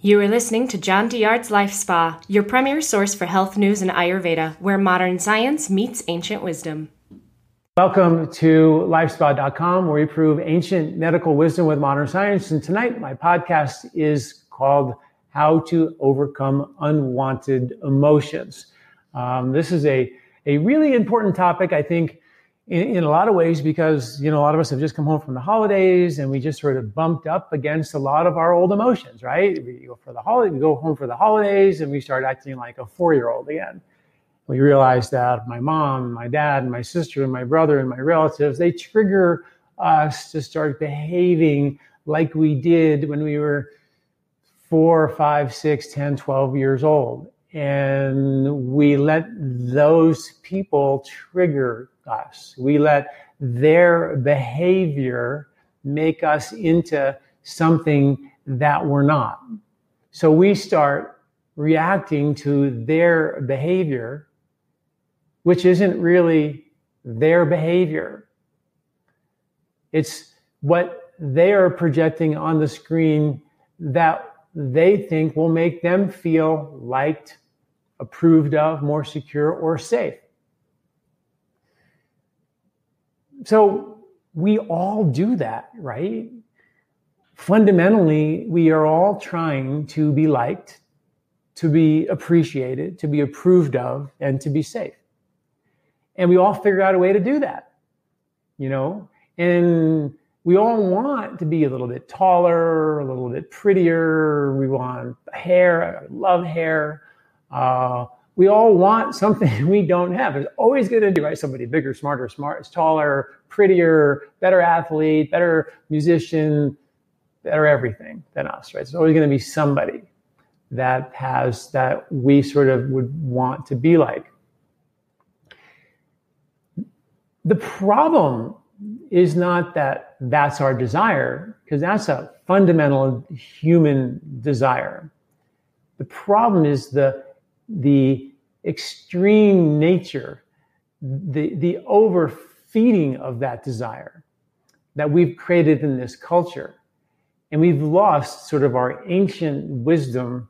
You are listening to John Douillard's Life Spa, your premier source for health news and Ayurveda, where modern science meets ancient wisdom. Welcome to lifespa.com, where we prove ancient medical wisdom with modern science. And tonight, my podcast is called How to Overcome Unwanted Emotions. Um, this is a, a really important topic, I think, in, in, a lot of ways because you know a lot of us have just come home from the holidays and we just sort of bumped up against a lot of our old emotions right? We go for the holiday we go home for the holidays and we start acting like a four-year-old again. We realize that my mom my dad and my sister and my brother and my relatives they trigger us to start behaving like we did when we were four five six ten twelve years old. And we let those people trigger us. We let their behavior make us into something that we're not. So we start reacting to their behavior, which isn't really their behavior. It's what they are projecting on the screen that they think will make them feel liked, approved of, more secure, or safe. So we all do that, right? Fundamentally, we are all trying to be liked, to be appreciated, to be approved of, and to be safe. And we all figure out a way to do that, you know? And we all want to be a little bit taller, a little bit prettier. We want hair, love hair. Uh, we all want something we don't have. There's always going to be right somebody bigger, smarter, smart, taller, prettier, better athlete, better musician, better everything than us, right? There's always going to be somebody that has that we sort of would want to be like. The problem is not that that's our desire, because that's a fundamental human desire. The problem is the the extreme nature, the, the overfeeding of that desire that we've created in this culture. And we've lost sort of our ancient wisdom,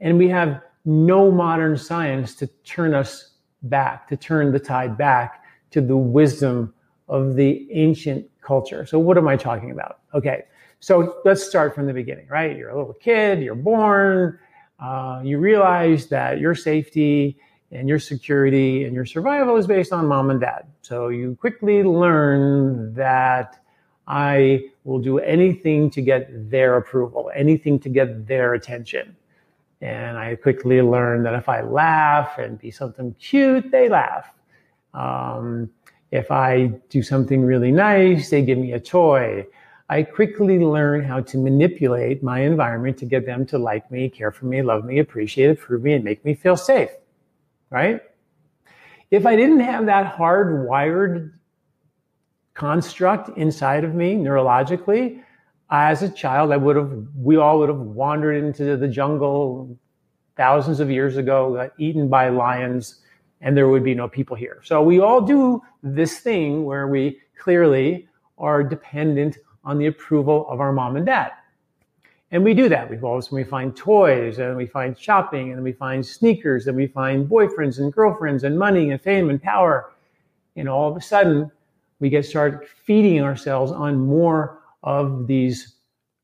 and we have no modern science to turn us back, to turn the tide back to the wisdom of the ancient culture. So, what am I talking about? Okay, so let's start from the beginning, right? You're a little kid, you're born, uh, you realize that your safety and your security and your survival is based on mom and dad. So you quickly learn that I will do anything to get their approval, anything to get their attention. And I quickly learn that if I laugh and be something cute, they laugh. Um, if I do something really nice, they give me a toy. I quickly learn how to manipulate my environment to get them to like me, care for me, love me, appreciate, approve me, and make me feel safe. Right? If I didn't have that hardwired construct inside of me neurologically, as a child, I would have, we all would have wandered into the jungle thousands of years ago, got eaten by lions, and there would be no people here. So we all do this thing where we clearly are dependent on the approval of our mom and dad. And we do that. We always we find toys and we find shopping and we find sneakers and we find boyfriends and girlfriends and money and fame and power. And all of a sudden, we get started feeding ourselves on more of these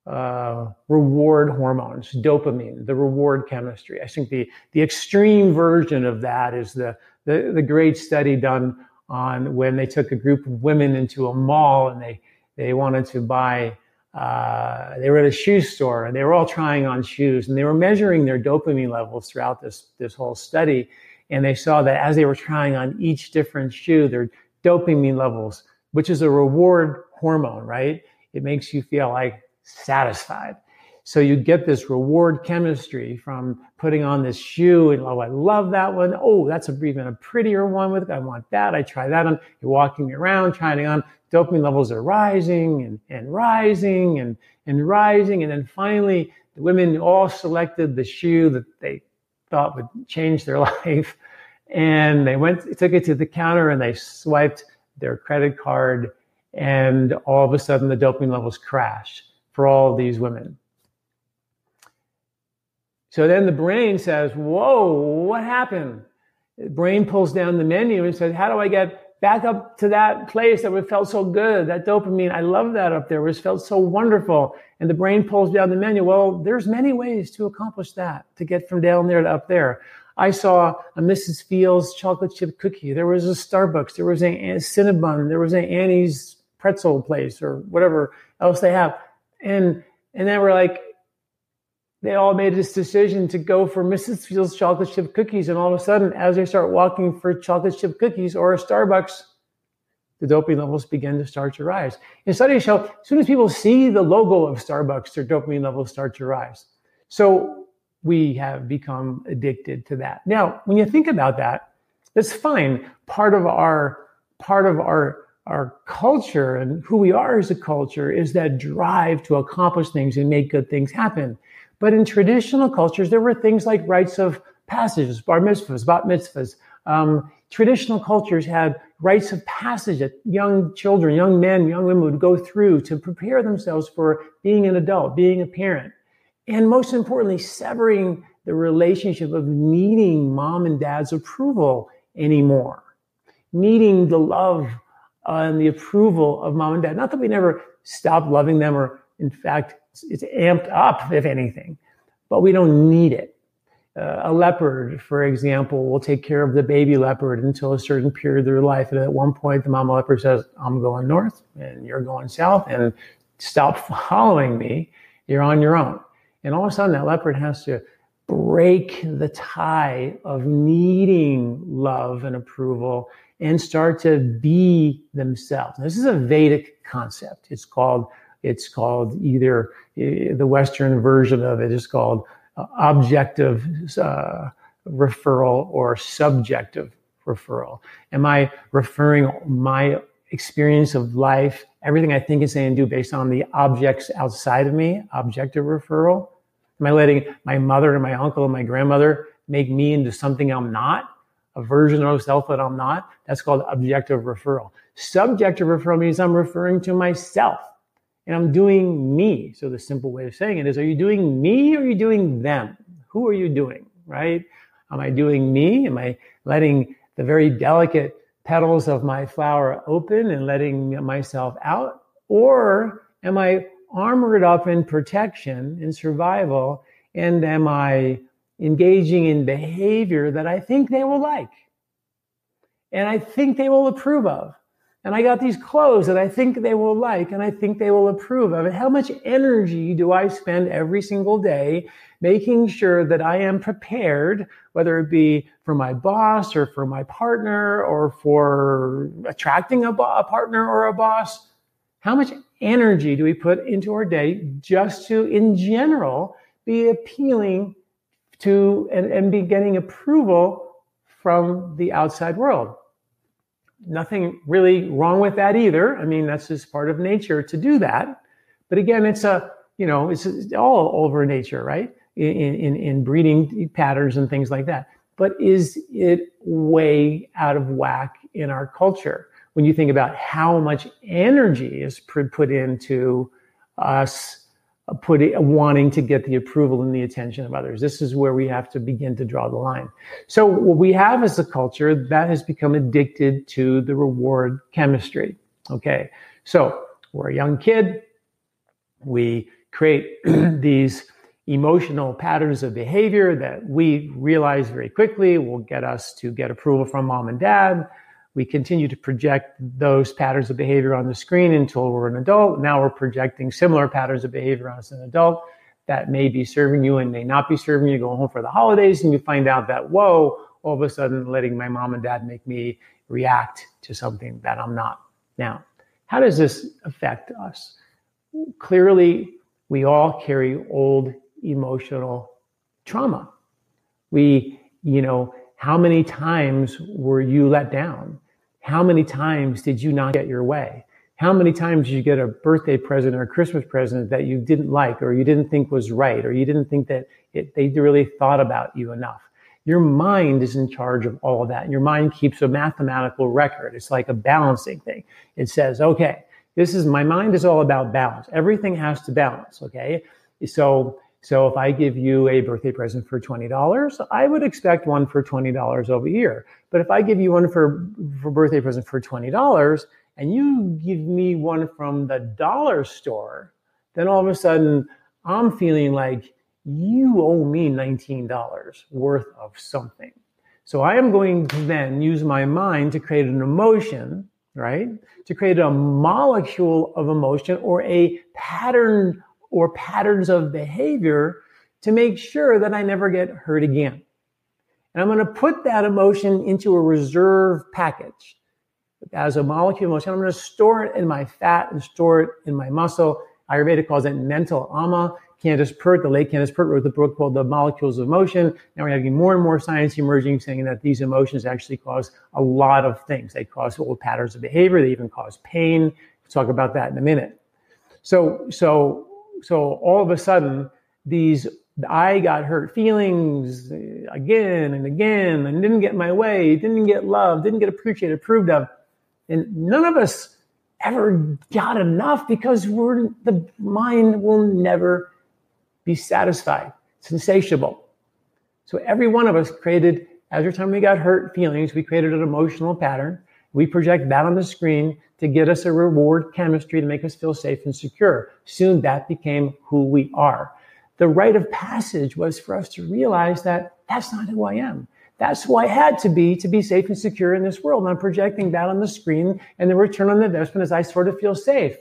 uh, reward hormones, dopamine, the reward chemistry. I think the, the extreme version of that is the, the, the great study done on when they took a group of women into a mall and they they wanted to buy, uh, they were at a shoe store and they were all trying on shoes and they were measuring their dopamine levels throughout this, this whole study. And they saw that as they were trying on each different shoe, their dopamine levels, which is a reward hormone, right? It makes you feel like satisfied. So you get this reward chemistry from putting on this shoe and oh, I love that one. Oh, that's a, even a prettier one with I want that. I try that on. You're walking around trying on. Dopamine levels are rising and, and rising and, and rising. And then finally, the women all selected the shoe that they thought would change their life. And they went, took it to the counter and they swiped their credit card. And all of a sudden, the dopamine levels crashed for all of these women. So then the brain says, Whoa, what happened? The brain pulls down the menu and says, How do I get back up to that place that we felt so good? That dopamine, I love that up there. It felt so wonderful. And the brain pulls down the menu. Well, there's many ways to accomplish that, to get from down there to up there. I saw a Mrs. Fields chocolate chip cookie. There was a Starbucks. There was a, a Cinnabon. There was an Annie's pretzel place or whatever else they have. And and then we're like, they all made this decision to go for Mrs. Fields chocolate chip cookies. And all of a sudden, as they start walking for chocolate chip cookies or a Starbucks, the dopamine levels begin to start to rise. And studies show as soon as people see the logo of Starbucks, their dopamine levels start to rise. So we have become addicted to that. Now, when you think about that, that's fine. Part of our part of our our culture and who we are as a culture is that drive to accomplish things and make good things happen. But in traditional cultures, there were things like rites of passage, bar mitzvahs, bat mitzvahs. Um, traditional cultures had rites of passage that young children, young men, young women would go through to prepare themselves for being an adult, being a parent. And most importantly, severing the relationship of needing mom and dad's approval anymore, needing the love uh, and the approval of mom and dad. Not that we never stop loving them, or in fact, it's, amped up, if anything, but we don't need it. Uh, a leopard, for example, will take care of the baby leopard until a certain period of their life. And at one point, the mama leopard says, I'm going north and you're going south, and stop following me. You're on your own. And all of a sudden, that leopard has to break the tie of needing love and approval and start to be themselves. This is a Vedic concept. It's called it's called either eh, the Western version of it is called uh, objective uh, referral or subjective referral. Am I referring my experience of life, everything I think and say and do based on the objects outside of me, objective referral? Am I letting my mother and my uncle and my grandmother make me into something I'm not? a version of self that I'm not. That's called objective referral. Subjective referral means I'm referring to myself and I'm doing me. So the simple way of saying it is, are you doing me or are you doing them? Who are you doing, right? Am I doing me? Am I letting the very delicate petals of my flower open and letting myself out? Or am I armored up in protection, in survival? And am I engaging in behavior that I think they will like and I think they will approve of. And I got these clothes that I think they will like and I think they will approve of. And how much energy do I spend every single day making sure that I am prepared, whether it be for my boss or for my partner or for attracting a, a partner or a boss? How much energy do we put into our day just to, in general, be appealing to and, and be getting approval from the outside world. Nothing really wrong with that either. I mean, that's just part of nature to do that. But again, it's a, you know, it's all over nature, right? In, in, in breeding patterns and things like that. But is it way out of whack in our culture? When you think about how much energy is put into us Uh, putting wanting to get the approval and the attention of others. This is where we have to begin to draw the line. So what we have as a culture that has become addicted to the reward chemistry. Okay. So we're a young kid. We create these emotional patterns of behavior that we realize very quickly will get us to get approval from mom and dad we continue to project those patterns of behavior on the screen until we're an adult. Now we're projecting similar patterns of behavior on as an adult that may be serving you and may not be serving you. Go home for the holidays and you find out that, whoa, all of a sudden letting my mom and dad make me react to something that I'm not. Now, how does this affect us? Clearly, we all carry old emotional trauma. We, you know, how many times were you let down? How many times did you not get your way? How many times did you get a birthday present or a Christmas present that you didn't like or you didn't think was right or you didn't think that it, they really thought about you enough? Your mind is in charge of all of that. And your mind keeps a mathematical record. It's like a balancing thing. It says, okay, this is my mind is all about balance. Everything has to balance. Okay. So So if I give you a birthday present for $20, I would expect one for $20 over here. But if I give you one for, for birthday present for $20 and you give me one from the dollar store, then all of a sudden I'm feeling like you owe me $19 worth of something. So I am going to then use my mind to create an emotion, right? To create a molecule of emotion or a pattern or patterns of behavior to make sure that I never get hurt again. And I'm going to put that emotion into a reserve package as a molecule emotion. I'm going to store it in my fat and store it in my muscle. Ayurveda calls it mental ama. Candace Pert, the late Candace Pert, wrote the book called The Molecules of Emotion. Now we're having more and more science emerging saying that these emotions actually cause a lot of things. They cause old patterns of behavior. They even cause pain. We'll talk about that in a minute. So, so, so all of a sudden, these I got hurt feelings uh, again and again and didn't get my way, didn't get loved, didn't get appreciated, approved of. And none of us ever got enough because we're the mind will never be satisfied. It's insatiable. So every one of us created, every time we got hurt feelings, we created an emotional pattern. We project that on the screen to get us a reward chemistry to make us feel safe and secure. Soon that became who we are. The rite of passage was for us to realize that that's not who I am. That's who I had to be to be safe and secure in this world. And I'm projecting that on the screen, and the return on the investment is I sort of feel safe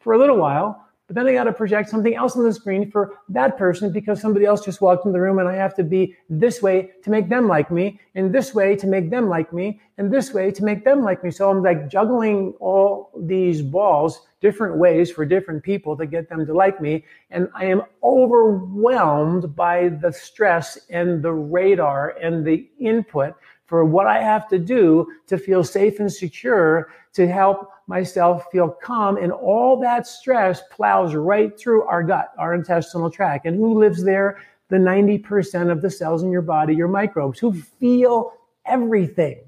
for a little while. But then I got to project something else on the screen for that person because somebody else just walked in the room and I have to be this way to make them like me, and this way to make them like me, and this way to make them like me. So I'm like juggling all these balls different ways for different people to get them to like me. And I am overwhelmed by the stress and the radar and the input for what I have to do to feel safe and secure to help myself feel calm. And all that stress plows right through our gut, our intestinal tract. And who lives there? The 90% of the cells in your body, your microbes, who feel everything.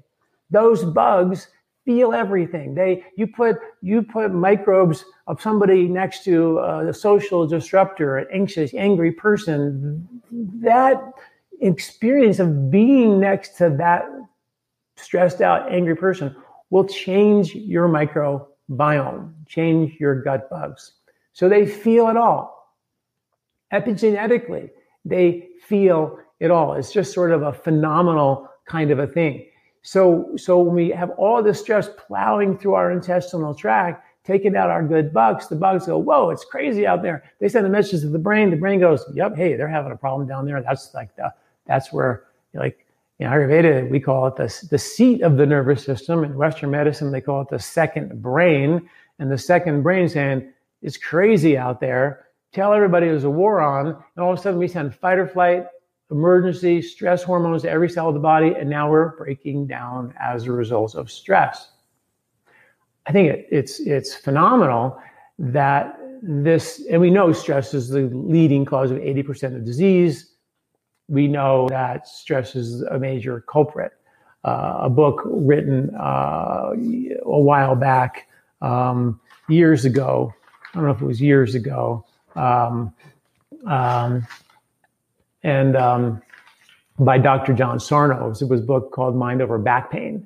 Those bugs feel everything. They, you put, you put microbes of somebody next to a social disruptor, an anxious, angry person. That experience of being next to that stressed out, angry person will change your microbiome, change your gut bugs. So they feel it all. Epigenetically, they feel it all. It's just sort of a phenomenal kind of a thing. So, so when we have all this stress plowing through our intestinal tract, taking out our good bugs, the bugs go, whoa, it's crazy out there. They send a message to the brain. The brain goes, yep, hey, they're having a problem down there. That's like the, that's where like in Ayurveda, we call it the, the seat of the nervous system. In Western medicine, they call it the second brain. And the second brain saying, it's crazy out there. Tell everybody there's a war on. And all of a sudden, we send fight or flight, emergency, stress hormones to every cell of the body. And now we're breaking down as a result of stress. I think it, it's, it's phenomenal that this, and we know stress is the leading cause of 80% of disease we know that stress is a major culprit. Uh, a book written uh, a while back, um, years ago, I don't know if it was years ago, um, um, and um, by Dr. John Sarno. It was a book called Mind Over Back Pain.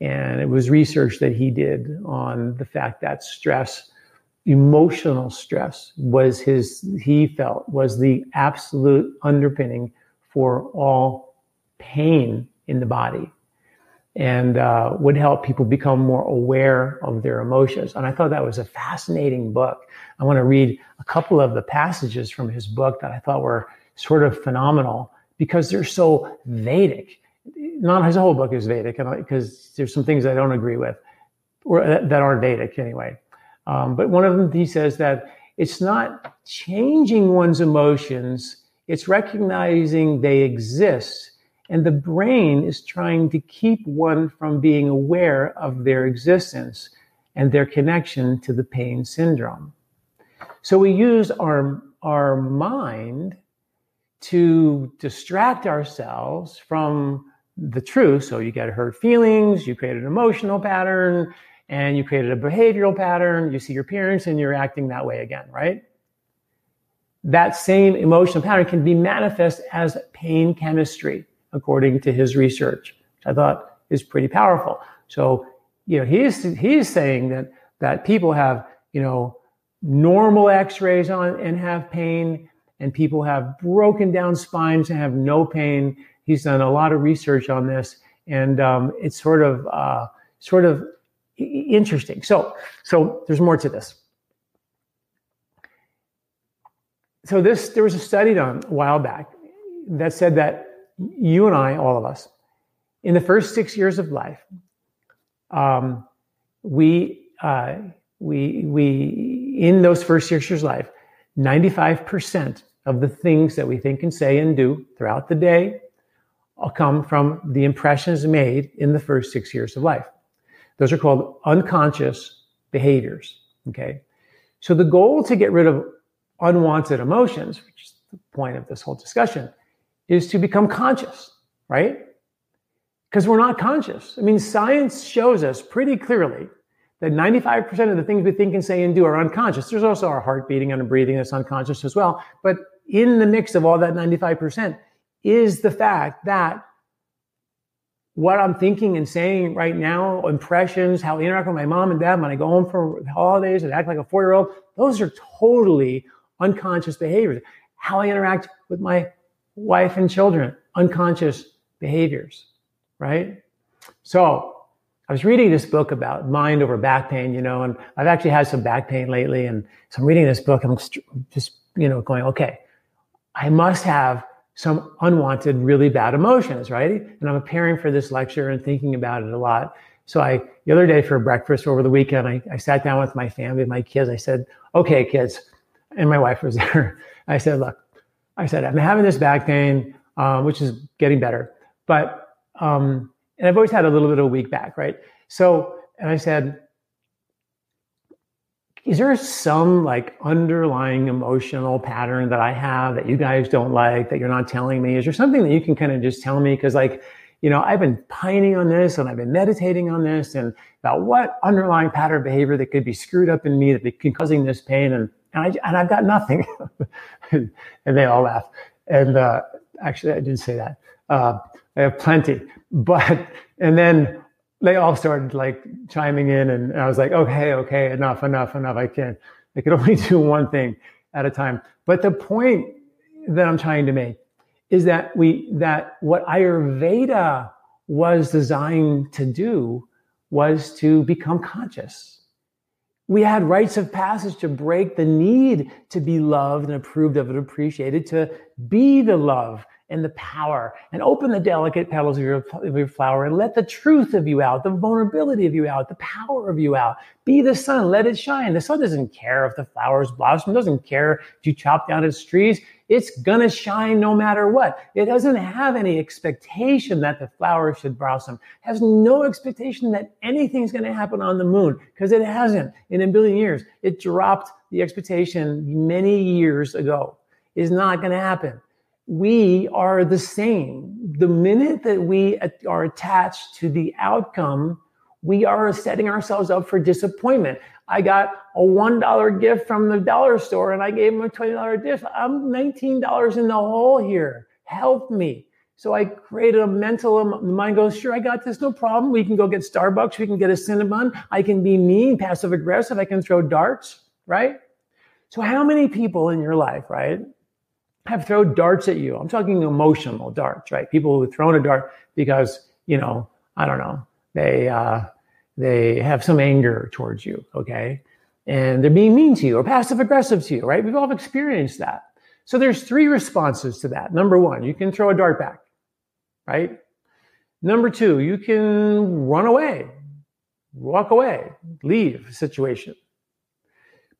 And it was research that he did on the fact that stress, emotional stress, was his, he felt, was the absolute underpinning for all pain in the body and uh, would help people become more aware of their emotions. And I thought that was a fascinating book. I want to read a couple of the passages from his book that I thought were sort of phenomenal because they're so Vedic. Not his whole book is Vedic, because there's some things I don't agree with, or that aren't Vedic anyway. Um, but one of them, he says that it's not changing one's emotions it's recognizing they exist. And the brain is trying to keep one from being aware of their existence and their connection to the pain syndrome. So we use our, our mind to distract ourselves from the truth. So you get hurt feelings, you create an emotional pattern, and you created a behavioral pattern. You see your parents and you're acting that way again, right? That same emotional pattern can be manifest as pain chemistry, according to his research, which I thought is pretty powerful. So, you know, he's he's saying that that people have, you know, normal x-rays on and have pain, and people have broken down spines and have no pain. He's done a lot of research on this, and um, it's sort of uh, sort of interesting. So, so there's more to this. So this there was a study done a while back that said that you and I, all of us, in the first six years of life, um, we uh, we we in those first six years of life, ninety five percent of the things that we think and say and do throughout the day all come from the impressions made in the first six years of life. Those are called unconscious behaviors. Okay. So the goal to get rid of unwanted emotions, which is the point of this whole discussion, is to become conscious, right? Because we're not conscious. I mean, science shows us pretty clearly that 95% of the things we think and say and do are unconscious. There's also our heart beating and breathing that's unconscious as well. But in the mix of all that 95% is the fact that what I'm thinking and saying right now, impressions, how I interact with my mom and dad when I go home for holidays and act like a four year old, those are totally unconscious behaviors. How I interact with my wife and children, unconscious behaviors, right? So I was reading this book about mind over back pain, you know, and I've actually had some back pain lately. And so I'm reading this book and I'm just, you know, going, okay, I must have some unwanted, really bad emotions, right? And I'm preparing for this lecture and thinking about it a lot. So I, the other day for breakfast over the weekend, I, I sat down with my family, my kids. I said, okay, kids, and my wife was there. I said, look, I said, I'm having this back pain, um, which is getting better, but, um, and I've always had a little bit of a weak back, right? So, and I said, is there some like underlying emotional pattern that I have that you guys don't like that you're not telling me? Is there something that you can kind of just tell me? Because like, you know, I've been pining on this and I've been meditating on this and about what underlying pattern behavior that could be screwed up in me that could be causing this pain. And, and I, and I've got nothing. and they all laugh. And, uh, actually I didn't say that. Uh, I have plenty, but, and then they all started like chiming in and I was like, okay, okay, enough, enough, enough. I can't, I can only do one thing at a time. But the point that I'm trying to make is that we, that what Ayurveda was designed to do was to become conscious. We had rites of passage to break the need to be loved and approved of and appreciated, to be the love and the power and open the delicate petals of your, of your flower and let the truth of you out, the vulnerability of you out, the power of you out. Be the sun, let it shine. The sun doesn't care if the flowers blossom, doesn't care if you chop down its trees. It's gonna shine no matter what. It doesn't have any expectation that the flower should blossom. It has no expectation that anything's gonna happen on the moon because it hasn't in a billion years. It dropped the expectation many years ago. Is not gonna happen we are the same. The minute that we are attached to the outcome, we are setting ourselves up for disappointment. I got a $1 gift from the dollar store and I gave him a $20 gift. I'm $19 in the hole here. Help me. So I created a mental, the mind goes, sure, I got this, no problem. We can go get Starbucks. We can get a Cinnabon. I can be mean, passive aggressive. I can throw darts, right? So how many people in your life, right? Have thrown darts at you. I'm talking emotional darts, right? People who have thrown a dart because, you know, I don't know, they, uh, they have some anger towards you, okay? And they're being mean to you or passive aggressive to you, right? We've all experienced that. So there's three responses to that. Number one, you can throw a dart back, right? Number two, you can run away, walk away, leave a situation.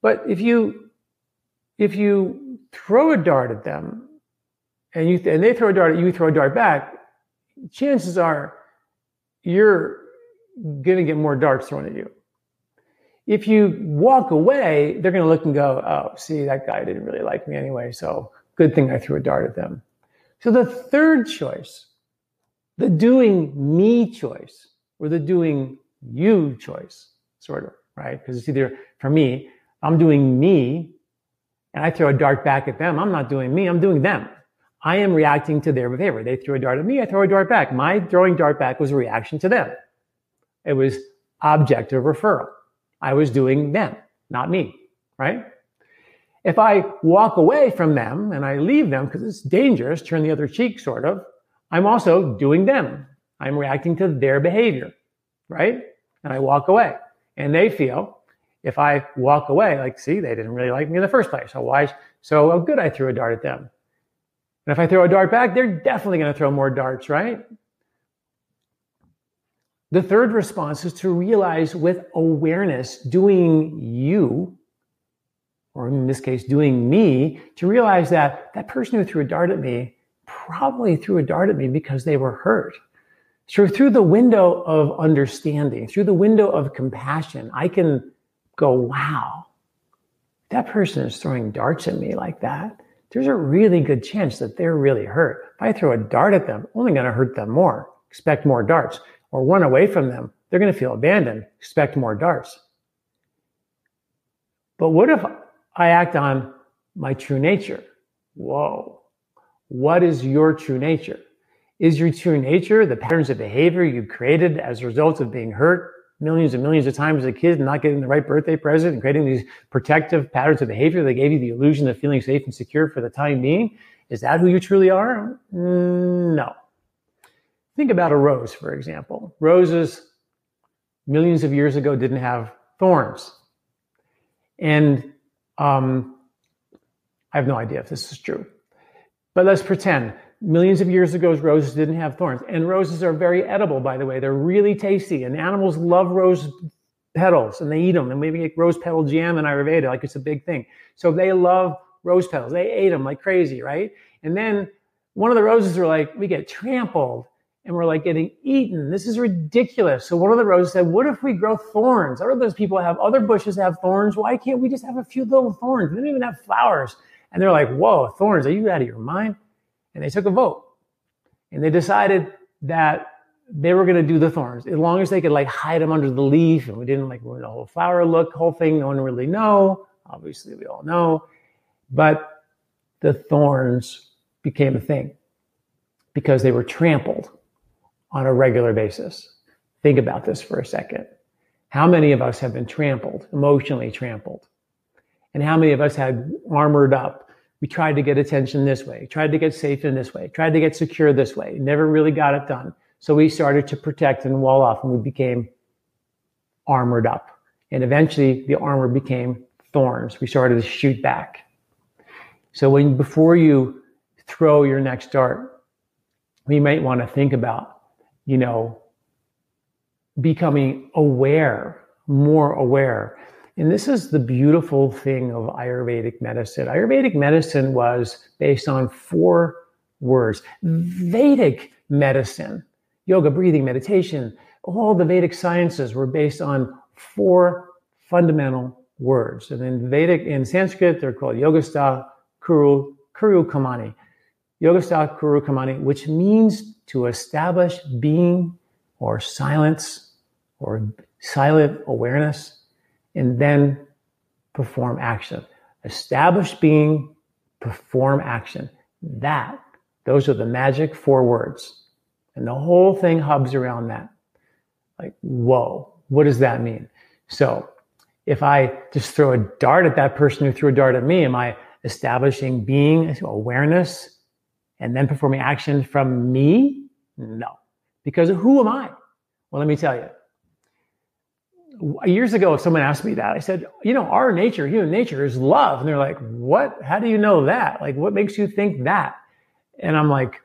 But if you if you throw a dart at them and you and they throw a dart at you, you throw a dart back, chances are you're going to get more darts thrown at you. If you walk away, they're going to look and go, "Oh, see, that guy didn't really like me anyway, so good thing I threw a dart at them." So the third choice, the doing me choice or the doing you choice, sort of, right? Because it's either for me, I'm doing me and I throw a dart back at them, I'm not doing me, I'm doing them. I am reacting to their behavior. They threw a dart at me, I throw a dart back. My throwing dart back was a reaction to them. It was objective referral. I was doing them, not me, right? If I walk away from them and I leave them because it's dangerous, turn the other cheek, sort of, I'm also doing them. I'm reacting to their behavior, right? And I walk away. And they feel if I walk away, like, see, they didn't really like me in the first place. So why? So oh, good, I threw a dart at them. And if I throw a dart back, they're definitely going to throw more darts, right? The third response is to realize with awareness, doing you, or in this case, doing me, to realize that that person who threw a dart at me probably threw a dart at me because they were hurt. So through the window of understanding, through the window of compassion, I can go, wow, that person is throwing darts at me like that. There's a really good chance that they're really hurt. If I throw a dart at them, only going to hurt them more. Expect more darts or run away from them. They're going to feel abandoned. Expect more darts. But what if I act on my true nature? Whoa. What is your true nature? Is your true nature the patterns of behavior you created as a result of being hurt millions and millions of times as a kid and not getting the right birthday present and creating these protective patterns of behavior that gave you the illusion of feeling safe and secure for the time being? Is that who you truly are? Mm, no. Think about a rose, for example. Roses, millions of years ago, didn't have thorns. And um, I have no idea if this is true. But let's pretend millions of years ago, roses didn't have thorns. And roses are very edible, by the way. They're really tasty. And animals love rose petals and they eat them. And we make rose petal jam in Ayurveda, like it's a big thing. So they love rose petals. They ate them like crazy, right? And then one of the roses were like, we get trampled and we're like getting eaten. This is ridiculous. So one of the roses said, what if we grow thorns? Other those people have other bushes that have thorns. Why can't we just have a few little thorns? They don't even have flowers. And they're like, whoa, thorns, are you out of your mind? And they took a vote. And they decided that they were going to do the thorns as long as they could like hide them under the leaf and we didn't like ruin the whole flower look, whole thing. No one really know. Obviously, we all know. But the thorns became a thing because they were trampled on a regular basis. Think about this for a second. How many of us have been trampled, emotionally trampled? And how many of us had armored up? We tried to get attention this way, tried to get safe in this way, tried to get secure this way, never really got it done. So we started to protect and wall off and we became armored up. And eventually the armor became thorns. We started to shoot back. So when before you throw your next dart, we might want to think about you know, becoming aware, more aware. And this is the beautiful thing of Ayurvedic medicine. Ayurvedic medicine was based on four words. Vedic medicine, yoga, breathing, meditation, all the Vedic sciences were based on four fundamental words. And in Vedic, in Sanskrit, they're called Yogastha Kuru, Kuru Karmani. Yogastha Kuru Karmani, which means to establish being or silence or silent awareness and then perform action. Establish being, perform action. That, those are the magic four words. And the whole thing hubs around that. Like, whoa, what does that mean? So if I just throw a dart at that person who threw a dart at me, am I establishing being, awareness, and then performing action from me? No. Because who am I? Well, let me tell you. Years ago, if someone asked me that, I said, you know, our nature, human nature is love. And they're like, what? How do you know that? Like, what makes you think that? And I'm like,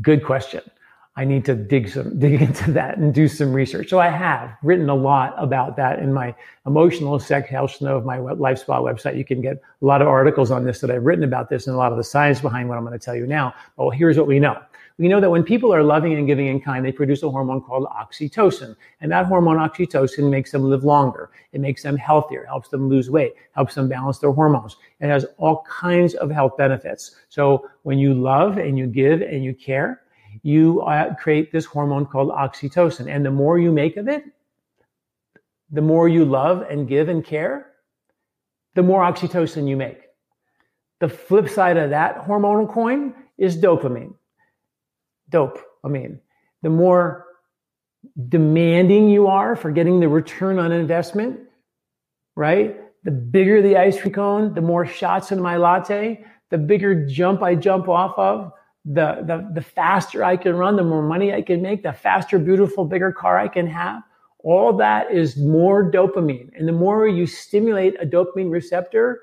good question. I need to dig some dig into that and do some research. So I have written a lot about that in my emotional section of my Life Spa website. You can get a lot of articles on this that I've written about this and a lot of the science behind what I'm going to tell you now. Well, here's what we know. We know that when people are loving and giving in kind, they produce a hormone called oxytocin. And that hormone oxytocin makes them live longer. It makes them healthier, helps them lose weight, helps them balance their hormones. It has all kinds of health benefits. So when you love and you give and you care, you uh, create this hormone called oxytocin. And the more you make of it, the more you love and give and care, the more oxytocin you make. The flip side of that hormonal coin is dopamine. Dope, I mean, the more demanding you are for getting the return on investment, right? The bigger the ice cream cone, the more shots in my latte, the bigger jump I jump off of, the, the, the faster I can run, the more money I can make, the faster, beautiful, bigger car I can have. All that is more dopamine. And the more you stimulate a dopamine receptor,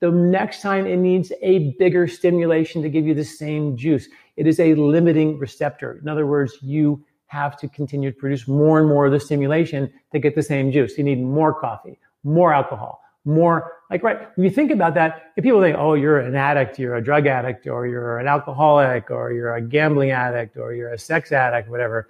the next time it needs a bigger stimulation to give you the same juice. It is a limiting receptor. In other words, you have to continue to produce more and more of the stimulation to get the same juice. You need more coffee, more alcohol, more like right when you think about that if people think oh you're an addict you're a drug addict or you're an alcoholic or you're a gambling addict or you're a sex addict whatever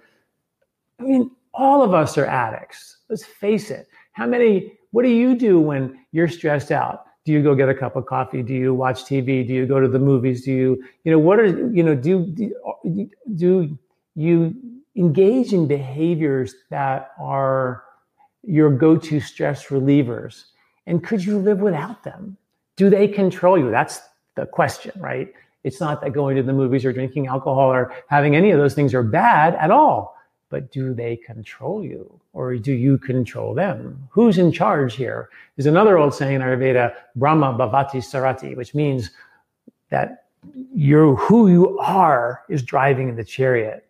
i mean all of us are addicts let's face it how many what do you do when you're stressed out do you go get a cup of coffee do you watch tv do you go to the movies do you you know what are you know do do, do you engage in behaviors that are your go-to stress relievers and could you live without them? Do they control you? That's the question, right? It's not that going to the movies or drinking alcohol or having any of those things are bad at all. But do they control you or do you control them? Who's in charge here? There's another old saying in Ayurveda, Brahma Bhavati Sarati, which means that you who you are is driving in the chariot.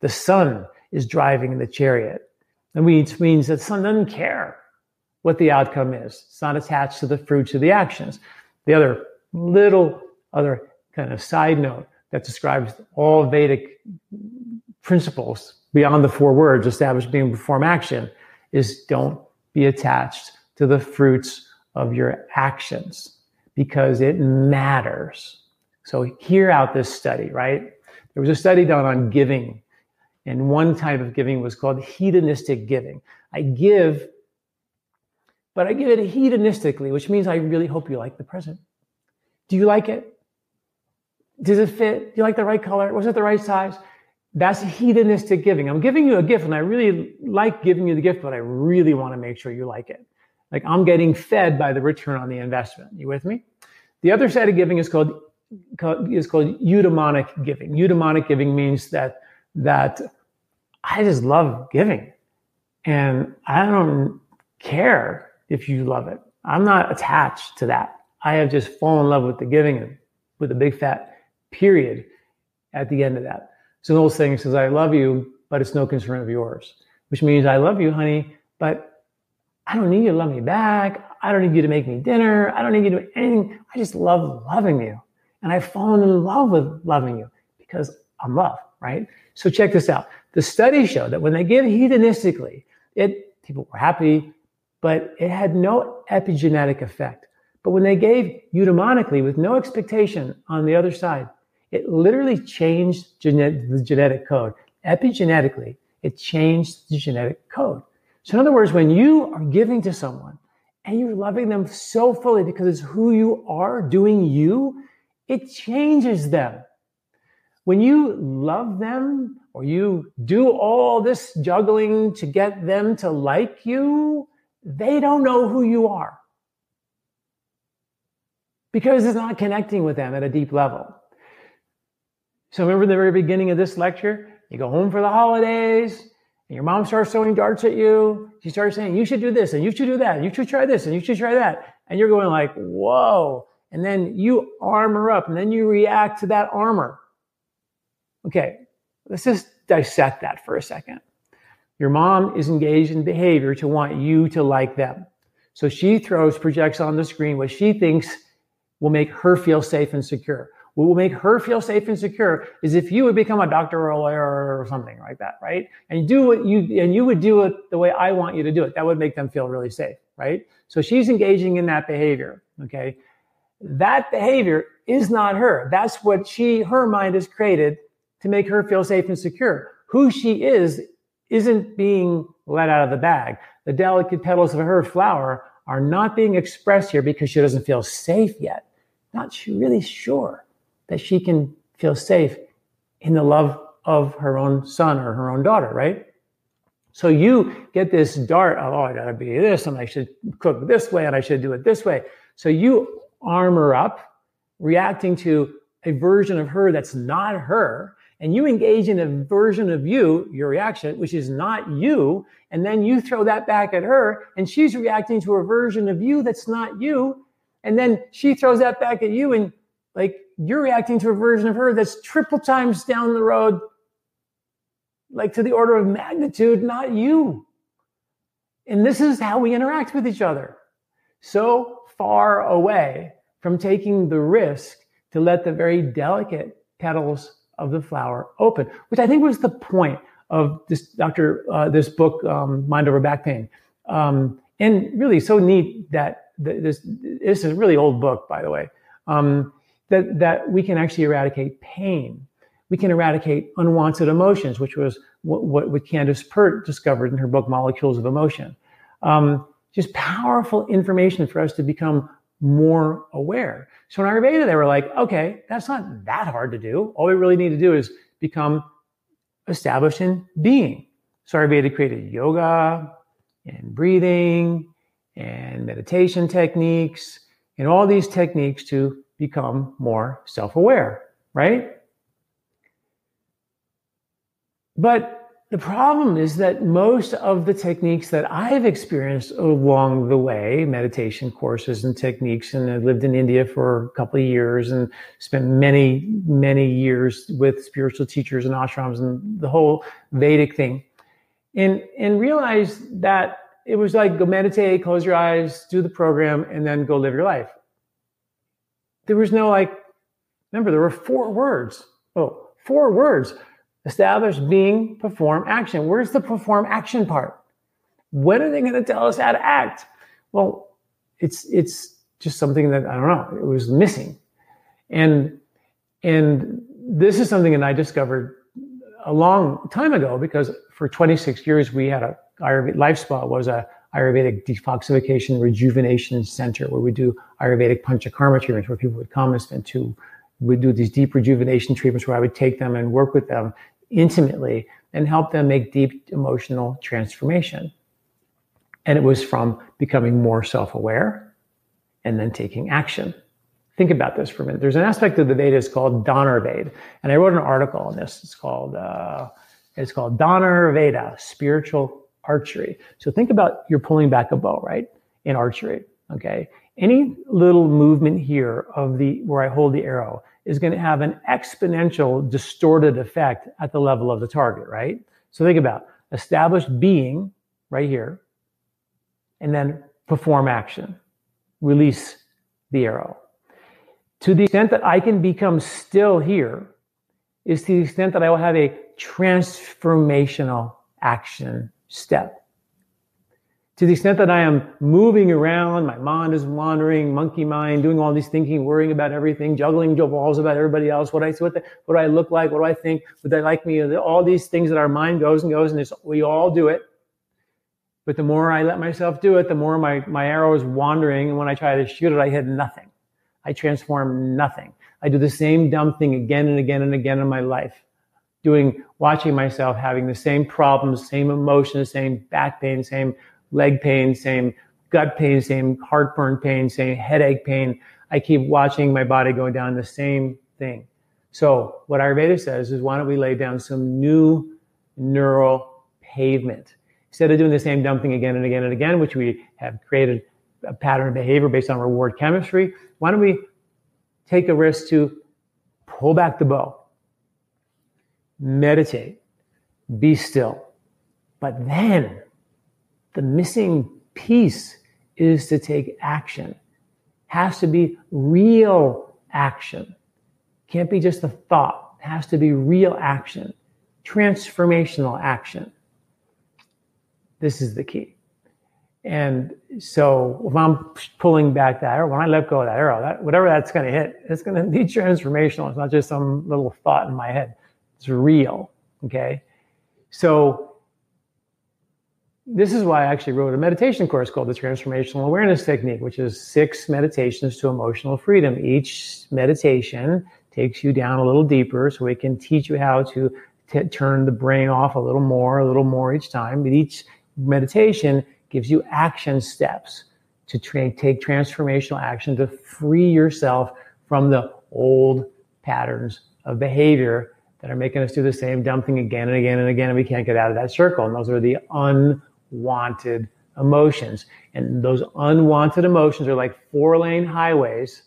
The sun is driving in the chariot. And which means that sun doesn't care what the outcome is. It's not attached to the fruits of the actions. The other little other kind of side note that describes all Vedic principles beyond the four words established being perform action is don't be attached to the fruits of your actions because it matters. So hear out this study, right? There was a study done on giving, and one type of giving was called hedonistic giving. I give but I give it hedonistically, which means I really hope you like the present. Do you like it? Does it fit? Do you like the right color? Was it the right size? That's hedonistic giving. I'm giving you a gift and I really like giving you the gift, but I really want to make sure you like it. Like I'm getting fed by the return on the investment. You with me? The other side of giving is called, is called eudaimonic giving. Eudaimonic giving means that that I just love giving. And I don't care if you love it. I'm not attached to that. I have just fallen in love with the giving with a big fat period at the end of that. So an old saying says, I love you, but it's no concern of yours, which means I love you, honey, but I don't need you to love me back. I don't need you to make me dinner. I don't need you to do anything. I just love loving you. And I've fallen in love with loving you because I'm love, right? So check this out. The studies show that when they give hedonistically, it people were happy, but it had no epigenetic effect. But when they gave eudaimonically with no expectation on the other side, it literally changed genet- the genetic code. Epigenetically, it changed the genetic code. So, in other words, when you are giving to someone and you're loving them so fully because it's who you are doing you, it changes them. When you love them or you do all this juggling to get them to like you, they don't know who you are because it's not connecting with them at a deep level. So remember the very beginning of this lecture? You go home for the holidays and your mom starts throwing darts at you. She starts saying, you should do this and you should do that. And you should try this and you should try that. And you're going like, whoa. And then you armor up and then you react to that armor. Okay. Let's just dissect that for a second. Your mom is engaged in behavior to want you to like them. So she throws, projects on the screen what she thinks will make her feel safe and secure. What will make her feel safe and secure is if you would become a doctor or a lawyer or something like that, right? And do what you and you would do it the way I want you to do it. That would make them feel really safe, right? So she's engaging in that behavior. Okay. That behavior is not her. That's what she, her mind has created to make her feel safe and secure. Who she is isn't being let out of the bag. The delicate petals of her flower are not being expressed here because she doesn't feel safe yet. Not really sure that she can feel safe in the love of her own son or her own daughter, right? So you get this dart of, oh, I gotta be this, and I should cook this way, and I should do it this way. So you armor up, reacting to a version of her that's not her, and you engage in a version of you, your reaction, which is not you, and then you throw that back at her, and she's reacting to a version of you that's not you, and then she throws that back at you, and like you're reacting to a version of her that's triple times down the road like to the order of magnitude, not you. And this is how we interact with each other. So far away from taking the risk to let the very delicate petals of the flower open, which I think was the point of this Dr. Uh, this book, um, Mind Over Back Pain. Um, and really so neat that this, this is a really old book, by the way, um, that, that we can actually eradicate pain we can eradicate unwanted emotions, which was what, what, Candace Pert discovered in her book, Molecules of Emotion. Um, just powerful information for us to become more aware. So in Ayurveda, they were like, okay, that's not that hard to do. All we really need to do is become established in being. So Ayurveda created yoga and breathing and meditation techniques and all these techniques to become more self-aware, right? But the problem is that most of the techniques that I've experienced along the way, meditation courses and techniques, and I lived in India for a couple of years and spent many, many years with spiritual teachers and ashrams and the whole Vedic thing. And, and realized that it was like go meditate, close your eyes, do the program, and then go live your life. There was no like, remember, there were four words. Oh, four words Establish, being, perform, action. Where's the perform action part? When are they going to tell us how to act? Well, it's it's just something that I don't know. It was missing, and and this is something that I discovered a long time ago because for 26 years we had a Ayurvedic Life Spa was a Ayurvedic detoxification rejuvenation center where we do Ayurvedic panchakarma treatments where people would come and spend two we do these deep rejuvenation treatments where I would take them and work with them intimately and help them make deep emotional transformation. And it was from becoming more self aware and then taking action. Think about this for a minute. There's an aspect of the Vedas called Dhanurveda, and I wrote an article on this. It's called uh, it's called Dhanurveda, spiritual archery. So think about you're pulling back a bow, right? In archery, okay? Any little movement here of the where I hold the arrow is going to have an exponential distorted effect at the level of the target, right? So think about established being right here, and then perform action, release the arrow. To the extent that I can become still here, is to the extent that I will have a transformational action step to the extent that I am moving around, my mind is wandering, monkey mind, doing all these thinking, worrying about everything, juggling balls about everybody else. What I what, the, what do I look like? What do I think? Would they like me? All these things that our mind goes and goes, and we all do it. But the more I let myself do it, the more my, my arrow is wandering. And when I try to shoot it, I hit nothing. I transform nothing. I do the same dumb thing again and again and again in my life. Doing, watching myself having the same problems, same emotions, same back pain, same leg pain, same gut pain, same heartburn pain, same headache pain. I keep watching my body going down the same thing. So what Ayurveda says is why don't we lay down some new neural pavement instead of doing the same dumb thing again and again and again, which we have created a pattern of behavior based on reward chemistry. Why don't we take a risk to pull back the bow, meditate, be still, but then the missing piece is to take action. Has to be real action. Can't be just a thought. Has to be real action. Transformational action. This is the key. And so if I'm pulling back that arrow, when I let go of that arrow, that whatever that's going to hit, it's going to be transformational. It's not just some little thought in my head. It's real. Okay. So this is why I actually wrote a meditation course called the Transformational Awareness Technique, which is six meditations to emotional freedom. Each meditation takes you down a little deeper so we can teach you how to t- turn the brain off a little more, a little more each time. But each meditation gives you action steps to tra- take transformational action to free yourself from the old patterns of behavior that are making us do the same dumb thing again and again and again, and we can't get out of that circle. And those are the unwanted emotions. And those unwanted emotions are like four lane highways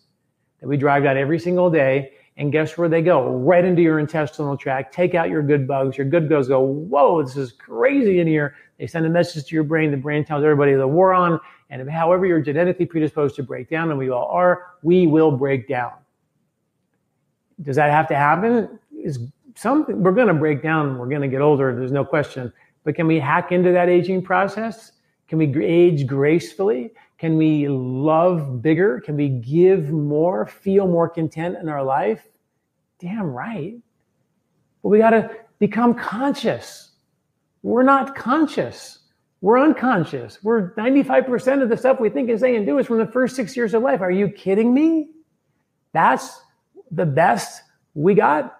that we drive down every single day. And guess where they go? Right into your intestinal tract. Take out your good bugs. Your good bugs go, whoa, this is crazy in here. They send a message to your brain. The brain tells everybody the war on. And however you're genetically predisposed to break down, and we all are, we will break down. Does that have to happen? Is something we're going to break down. We're going to get older. There's no question. But can we hack into that aging process? Can we age gracefully? Can we love bigger? Can we give more, feel more content in our life? Damn right. But we got to become conscious. We're not conscious. We're unconscious. We're 95% of the stuff we think and say and do is from the first six years of life. Are you kidding me? That's the best we got.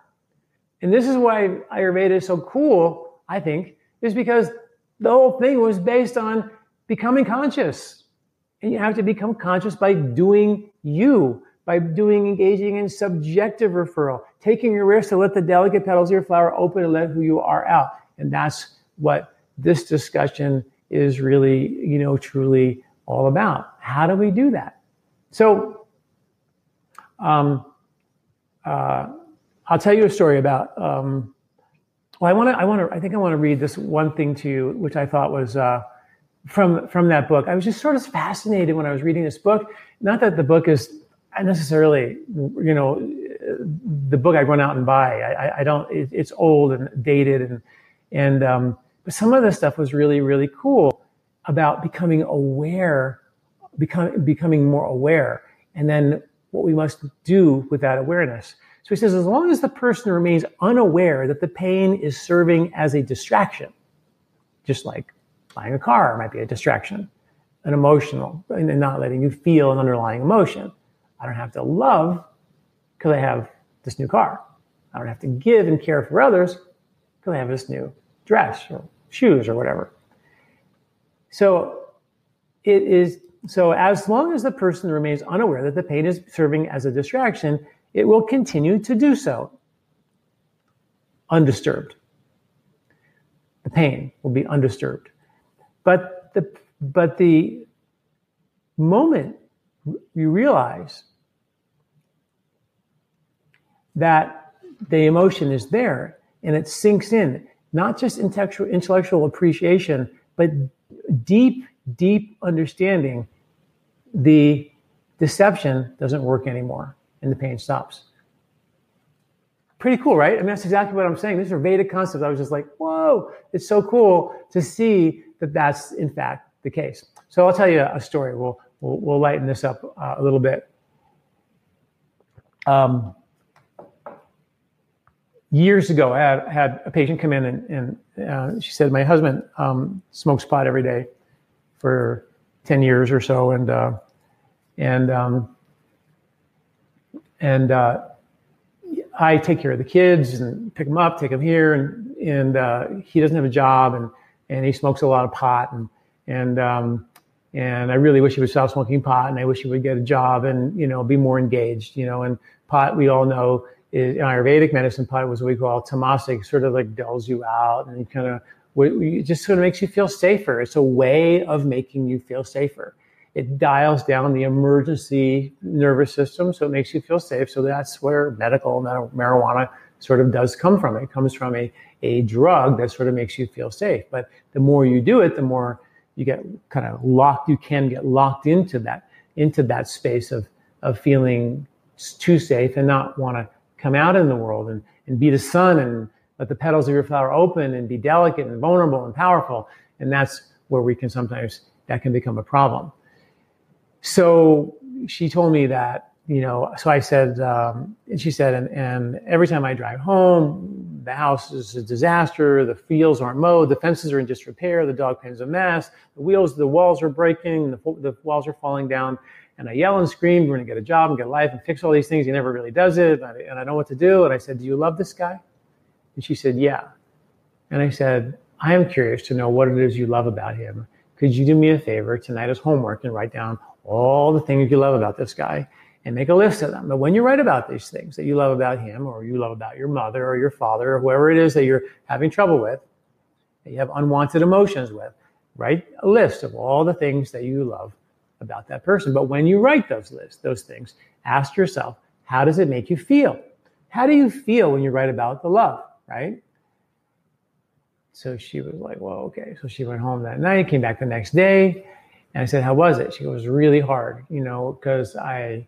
And this is why Ayurveda is so cool, I think, is because the whole thing was based on becoming conscious. And you have to become conscious by doing you, by doing engaging in subjective referral, taking your risk to let the delicate petals of your flower open and let who you are out. And that's what this discussion is really, you know, truly all about. How do we do that? So, um, uh, I'll tell you a story about. Um, well, I want to. I want to. I think I want to read this one thing to you, which I thought was uh, from from that book. I was just sort of fascinated when I was reading this book. Not that the book is necessarily, you know, the book I run out and buy. I, I don't. It, it's old and dated, and and um, but some of the stuff was really really cool about becoming aware, becoming becoming more aware, and then what we must do with that awareness. So he says, as long as the person remains unaware that the pain is serving as a distraction, just like buying a car might be a distraction, an emotional, and not letting you feel an underlying emotion. I don't have to love because I have this new car. I don't have to give and care for others because I have this new dress or shoes or whatever. So it is so as long as the person remains unaware that the pain is serving as a distraction, it will continue to do so undisturbed. The pain will be undisturbed. But the, but the moment you realize that the emotion is there and it sinks in, not just intellectual, intellectual appreciation, but deep, deep understanding, the deception doesn't work anymore and the pain stops. Pretty cool, right? I mean, that's exactly what I'm saying. These are Vedic concepts. I was just like, whoa, it's so cool to see that that's in fact the case. So I'll tell you a story. We'll we'll, we'll lighten this up uh, a little bit. Um, years ago, I had, had a patient come in and, and uh, she said, my husband um, smokes pot every day for 10 years or so. And, uh, and, um, and uh, I take care of the kids and pick them up, take them here. And, and uh, he doesn't have a job and and he smokes a lot of pot. And and um, and I really wish he would stop smoking pot and I wish he would get a job and you know be more engaged you know. And pot we all know is, in Ayurvedic medicine pot was what we call tamasic. Sort of like dulls you out and kind of it just sort of makes you feel safer. It's a way of making you feel safer it dials down the emergency nervous system so it makes you feel safe so that's where medical marijuana sort of does come from it comes from a a drug that sort of makes you feel safe. But the more you do it, the more you get kind of locked. You can get locked into that into that space of of feeling too safe and not want to come out in the world and, and be the sun and let the petals of your flower open and be delicate and vulnerable and powerful. And that's where we can sometimes that can become a problem. So she told me that you know, so I said, um, and she said, and, and every time I drive home, the house is a disaster. The fields aren't mowed. The fences are in disrepair. The dog pen's a mess. The wheels, the walls are breaking. The, the walls are falling down. And I yell and scream, we're going to get a job and get a life and fix all these things. He never really does it. And I, and I know what to do. And I said, do you love this guy? And she said, Yeah. And I said, I am curious to know what it is you love about him. Could you do me a favor tonight as homework and write down all the things you love about this guy and make a list of them? But when you write about these things that you love about him or you love about your mother or your father or whoever it is that you're having trouble with, that you have unwanted emotions with, write a list of all the things that you love about that person. But when you write those lists, those things, ask yourself, how does it make you feel? How do you feel when you write about the love, right? So she was like, well, okay. So she went home that night, came back the next day. And I said, how was it? She goes, really hard, you know, because I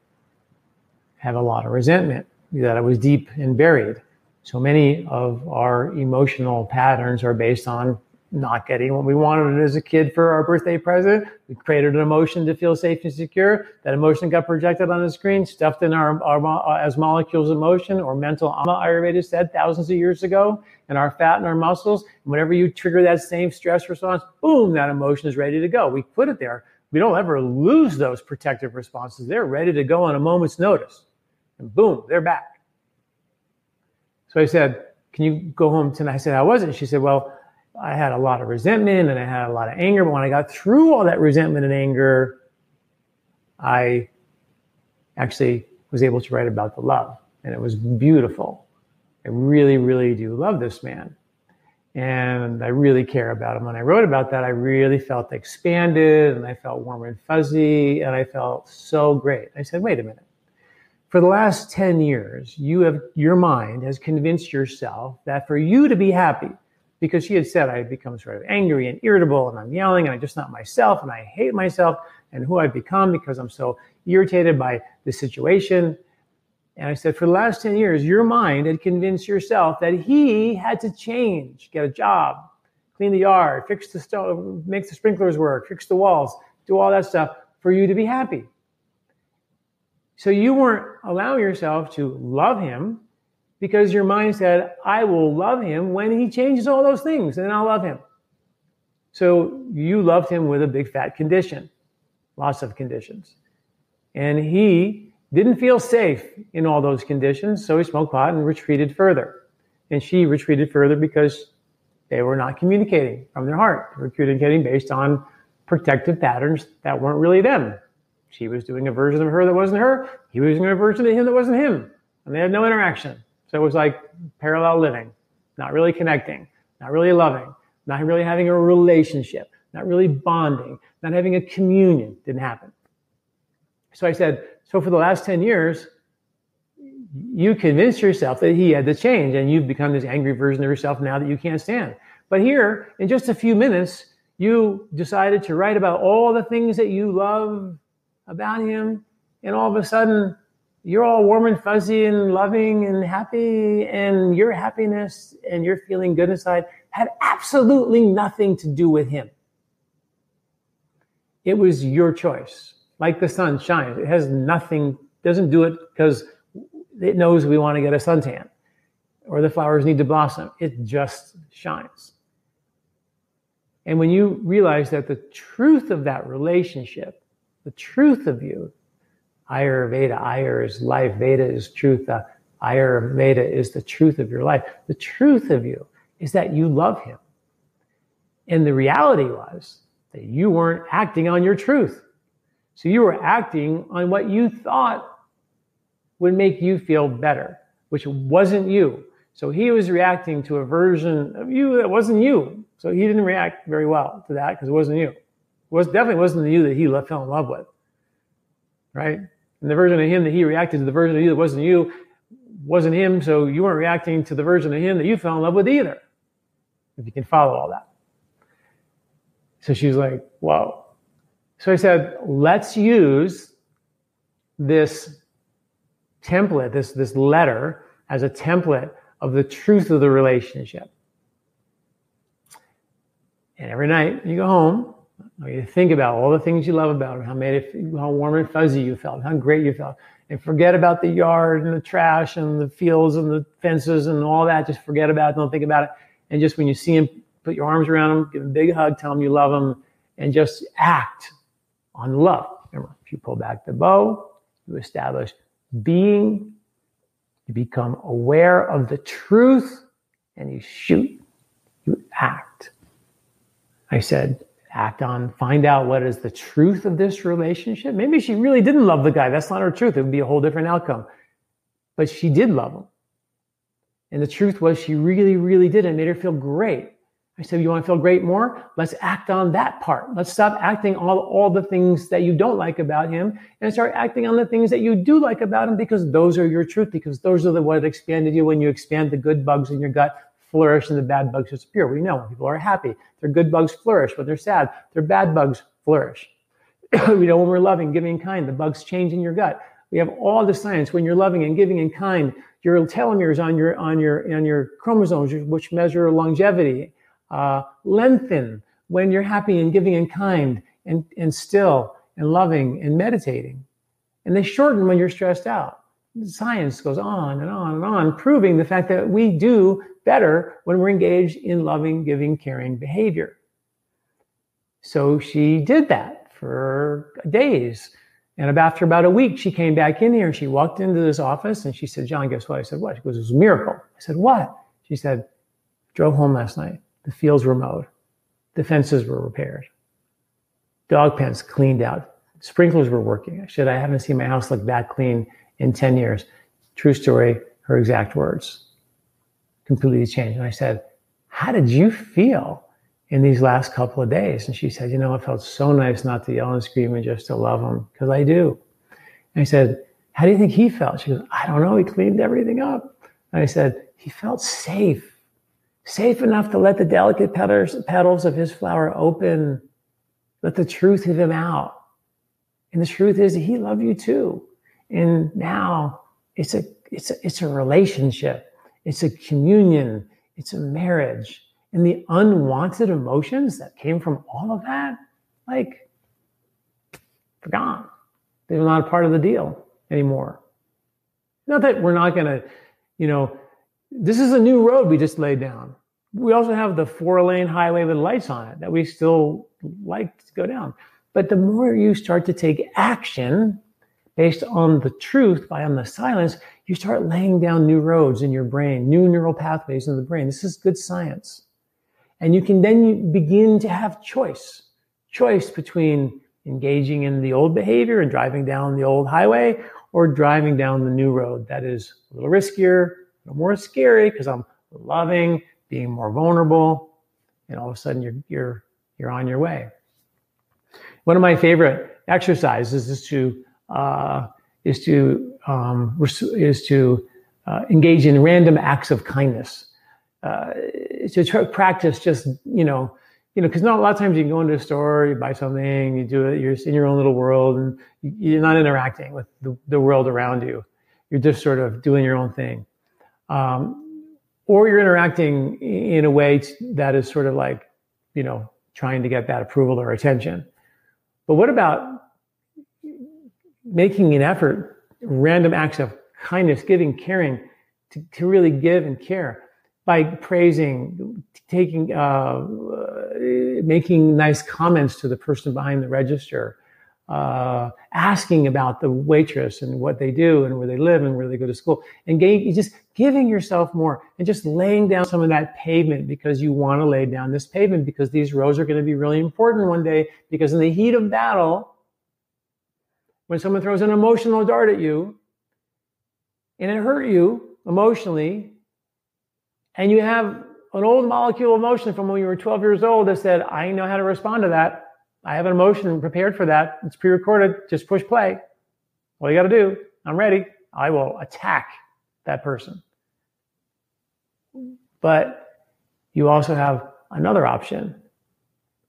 have a lot of resentment that I was deep and buried. So many of our emotional patterns are based on not getting what we wanted as a kid for our birthday present. We created an emotion to feel safe and secure. That emotion got projected on the screen, stuffed in our, our uh, as molecules of emotion or mental ama, Ayurveda said thousands of years ago, in our fat and our muscles. And whenever you trigger that same stress response, boom, that emotion is ready to go. We put it there. We don't ever lose those protective responses. They're ready to go on a moment's notice. And boom, they're back. So I said, Can you go home tonight? I said, How was it? She said, Well, I had a lot of resentment and I had a lot of anger. But when I got through all that resentment and anger, I actually was able to write about the love. And it was beautiful. I really, really do love this man. And I really care about him. When I wrote about that, I really felt expanded and I felt warm and fuzzy and I felt so great. I said, wait a minute. For the last 10 years, you have, your mind has convinced yourself that for you to be happy, because she had said I had become sort of angry and irritable and I'm yelling and I'm just not myself and I hate myself and who I've become because I'm so irritated by the situation. And I said, for the last 10 years, your mind had convinced yourself that he had to change, get a job, clean the yard, fix the stove, make the sprinklers work, fix the walls, do all that stuff for you to be happy. So you weren't allowing yourself to love him because your mind said, I will love him when he changes all those things, and I'll love him. So you loved him with a big fat condition, lots of conditions. And he didn't feel safe in all those conditions, so he smoked pot and retreated further. And she retreated further because they were not communicating from their heart. They were communicating based on protective patterns that weren't really them. She was doing a version of her that wasn't her. He was doing a version of him that wasn't him. And they had no interaction. So it was like parallel living, not really connecting, not really loving, not really having a relationship, not really bonding, not having a communion. Didn't happen. So I said, so for the last 10 years, you convinced yourself that he had to change and you've become this angry version of yourself now that you can't stand. But here, in just a few minutes, you decided to write about all the things that you love about him. And all of a sudden, you're all warm and fuzzy and loving and happy, and your happiness and your feeling good inside had absolutely nothing to do with him. It was your choice. Like the sun shines, it has nothing, doesn't do it because it knows we want to get a suntan or the flowers need to blossom. It just shines. And when you realize that the truth of that relationship, the truth of you, Ayurveda. Ayur is life. Veda is truth. Uh, Ayurveda is the truth of your life. The truth of you is that you love him. And the reality was that you weren't acting on your truth. So you were acting on what you thought would make you feel better, which wasn't you. So he was reacting to a version of you that wasn't you. So he didn't react very well to that because it wasn't you. It was definitely wasn't the you that he fell in love with. Right? And the version of him that he reacted to the version of you that wasn't you wasn't him, so you weren't reacting to the version of him that you fell in love with either. If you can follow all that. So she was like, whoa. So I said, let's use this template, this, this letter, as a template of the truth of the relationship. And every night you go home, you think about all the things you love about him, how made it, how warm and fuzzy you felt, how great you felt, and forget about the yard and the trash and the fields and the fences and all that. Just forget about it. Don't think about it. And just when you see him, put your arms around him, give him a big hug, tell him you love him, and just act on love. Remember, if you pull back the bow, you establish being, you become aware of the truth, and you shoot, you act. I said, act on, find out what is the truth of this relationship. Maybe she really didn't love the guy. That's not her truth. It would be a whole different outcome. But she did love him. And the truth was, she really, really did. It made her feel great. I said, You want to feel great more? Let's act on that part. Let's stop acting all, all the things that you don't like about him and start acting on the things that you do like about him because those are your truth, because those are the what expanded you when you expand the good bugs in your gut flourish and the bad bugs disappear. We know when people are happy, their good bugs flourish. When they're sad, their bad bugs flourish. we know when we're loving, giving, kind, the bugs change in your gut. We have all the science. When you're loving and giving and kind, your telomeres on your on your on your chromosomes, which measure longevity, uh, lengthen when you're happy and giving and kind and, and still and loving and meditating. And they shorten when you're stressed out. Science goes on and on and on, proving the fact that we do better when we're engaged in loving, giving, caring behavior. So she did that for days. And after about a week, she came back in here. And she walked into this office and she said, John, guess what? I said, what? She goes, it was a miracle. I said, what? She said, drove home last night. The fields were mowed. The fences were repaired. Dog pens cleaned out. Sprinklers were working. I said, I haven't seen my house look that clean in 10 years. True story, her exact words. Completely changed. And I said, How did you feel in these last couple of days? And she said, You know, it felt so nice not to yell and scream and just to love him, because I do. And I said, How do you think he felt? She goes, I don't know. He cleaned everything up. And I said, He felt safe safe enough to let the delicate petals, petals of his flower open, let the truth of him out. And the truth is he loved you too. And now it's a, it's a, it's a relationship. It's a communion. It's a marriage. And the unwanted emotions that came from all of that, like, gone. They're not a part of the deal anymore. Not that we're not going to, you know, this is a new road we just laid down. We also have the four lane highway with lights on it that we still like to go down. But the more you start to take action based on the truth, by on the silence, you start laying down new roads in your brain, new neural pathways in the brain. This is good science. And you can then begin to have choice, choice between engaging in the old behavior and driving down the old highway or driving down the new road that is a little riskier, a little more scary because I'm loving, being more vulnerable, and all of a sudden you're you're you're on your way. One of my favorite exercises is to uh, is to um, is to uh, engage in random acts of kindness. Uh, to practice just you know you know because not a lot of times you can go into a store you buy something you do it you're in your own little world and you're not interacting with the, the world around you you're just sort of doing your own thing um, or you're interacting in a way that is sort of like, you know, trying to get that approval or attention. But what about making an effort, random acts of kindness, giving, caring, to, to really give and care by praising, taking, uh, making nice comments to the person behind the register, uh, asking about the waitress and what they do and where they live and where they go to school and just giving yourself more and just laying down some of that pavement because you want to lay down this pavement because these roads are going to be really important one day because in the heat of battle when someone throws an emotional dart at you and it hurt you emotionally and you have an old molecule of emotion from when you were 12 years old that said i know how to respond to that I have an emotion prepared for that. It's pre recorded. Just push play. All you got to do, I'm ready. I will attack that person. But you also have another option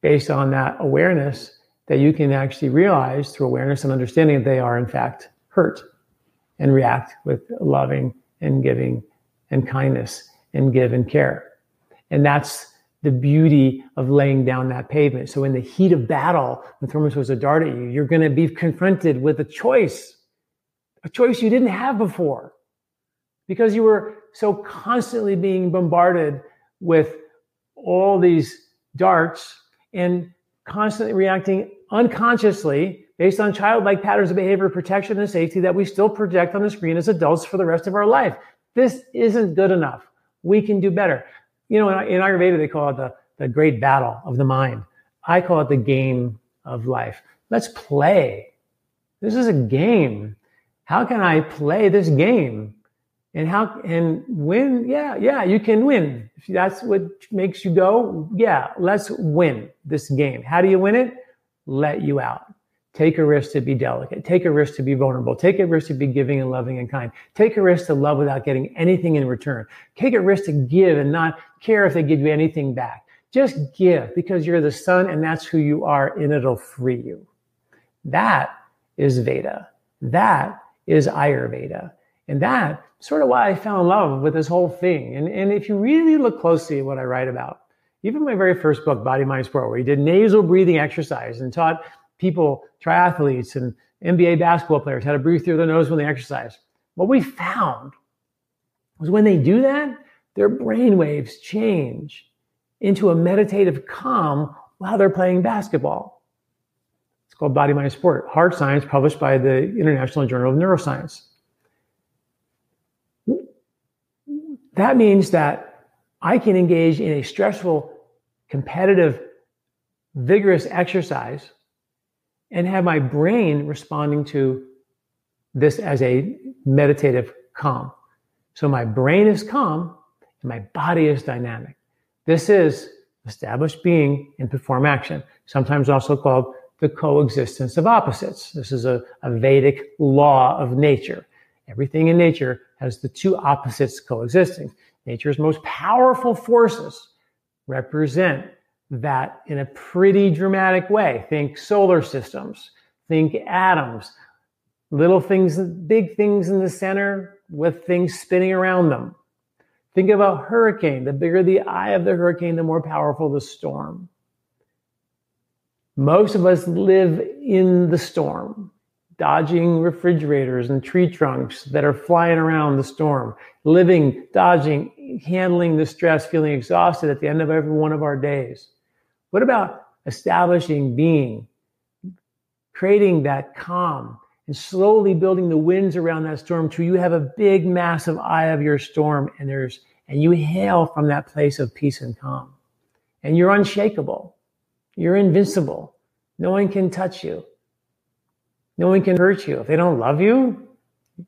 based on that awareness that you can actually realize through awareness and understanding that they are, in fact, hurt and react with loving and giving and kindness and give and care. And that's the beauty of laying down that pavement. So in the heat of battle, when someone throws a dart at you, you're going to be confronted with a choice, a choice you didn't have before because you were so constantly being bombarded with all these darts and constantly reacting unconsciously based on childlike patterns of behavior, protection, and safety that we still project on the screen as adults for the rest of our life. This isn't good enough. we can do better. You know, in, in Ayurveda, they call it the, the great battle of the mind. I call it the game of life. Let's play. This is a game. How can I play this game? And how and win? Yeah, yeah, you can win. If that's what makes you go, yeah, let's win this game. How do you win it? Let you out. Take a risk to be delicate. Take a risk to be vulnerable. Take a risk to be giving and loving and kind. Take a risk to love without getting anything in return. Take a risk to give and not care if they give you anything back. Just give because you're the son and that's who you are and it'll free you. That is Veda. That is Ayurveda. And that sort of why I fell in love with this whole thing. And, and if you really look closely at what I write about, even my very first book, Body, Mind, Sport, where he did nasal breathing exercise and taught people, triathletes and NBA basketball players, how to breathe through their nose when they exercise. What we found was when they do that, their brain waves change into a meditative calm while they're playing basketball. It's called Body, Mind, Sport, Hard Science, published by the International Journal of Neuroscience. That means that I can engage in a stressful, competitive, vigorous exercise and have my brain responding to this as a meditative calm. So my brain is calm and my body is dynamic. This is established being and perform action, sometimes also called the coexistence of opposites. This is a, a Vedic law of nature. Everything in nature has the two opposites coexisting. Nature's most powerful forces represent that in a pretty dramatic way. Think solar systems, think atoms, little things, big things in the center with things spinning around them. Think about hurricane. The bigger the eye of the hurricane, the more powerful the storm. Most of us live in the storm, dodging refrigerators and tree trunks that are flying around the storm, living, dodging, handling the stress, feeling exhausted at the end of every one of our days. What about establishing being, creating that calm, and slowly building the winds around that storm till you have a big, massive eye of your storm, and there's and you hail from that place of peace and calm, and you're unshakable, you're invincible. No one can touch you. No one can hurt you. If they don't love you,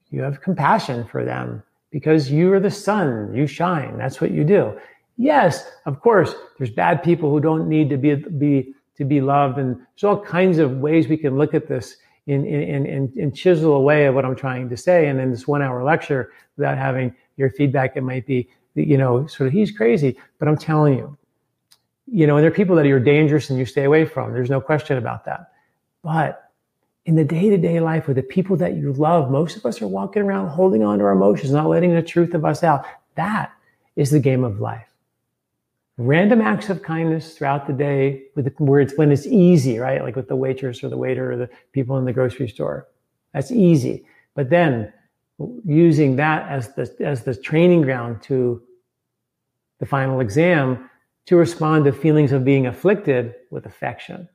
you have compassion for them because you are the sun. You shine. That's what you do. Yes, of course, there's bad people who don't need to be, be to be loved. And there's all kinds of ways we can look at this and, and, and, and chisel away at what I'm trying to say. And in this one hour lecture, without having your feedback, it might be, you know, sort of, he's crazy. But I'm telling you, you know, and there are people that are dangerous and you stay away from. There's no question about that. But in the day to day life with the people that you love, most of us are walking around holding on to our emotions, not letting the truth of us out. That is the game of life random acts of kindness throughout the day with the, it's when it's easy, right? Like with the waitress or the waiter or the people in the grocery store. That's easy. But then using that as the as the training ground to the final exam to respond to feelings of being afflicted with affection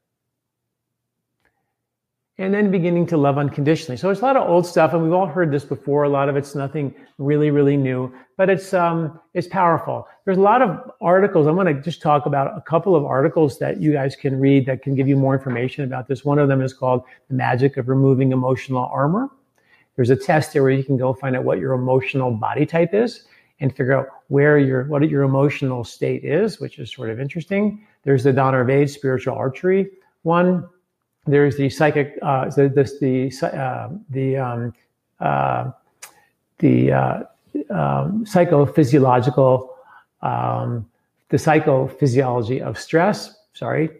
and then beginning to love unconditionally. So it's a lot of old stuff, and we've all heard this before. A lot of it's nothing really, really new, but it's um, it's powerful. There's a lot of articles. I'm going to just talk about a couple of articles that you guys can read that can give you more information about this. One of them is called "The Magic of Removing Emotional Armor." There's a test there where you can go find out what your emotional body type is and figure out where your what your emotional state is, which is sort of interesting. There's the Dhanurveda spiritual archery one there's the psychic, uh, the the uh, the um, uh, the uh, um, psychophysiological um, the psychophysiology of stress. Sorry.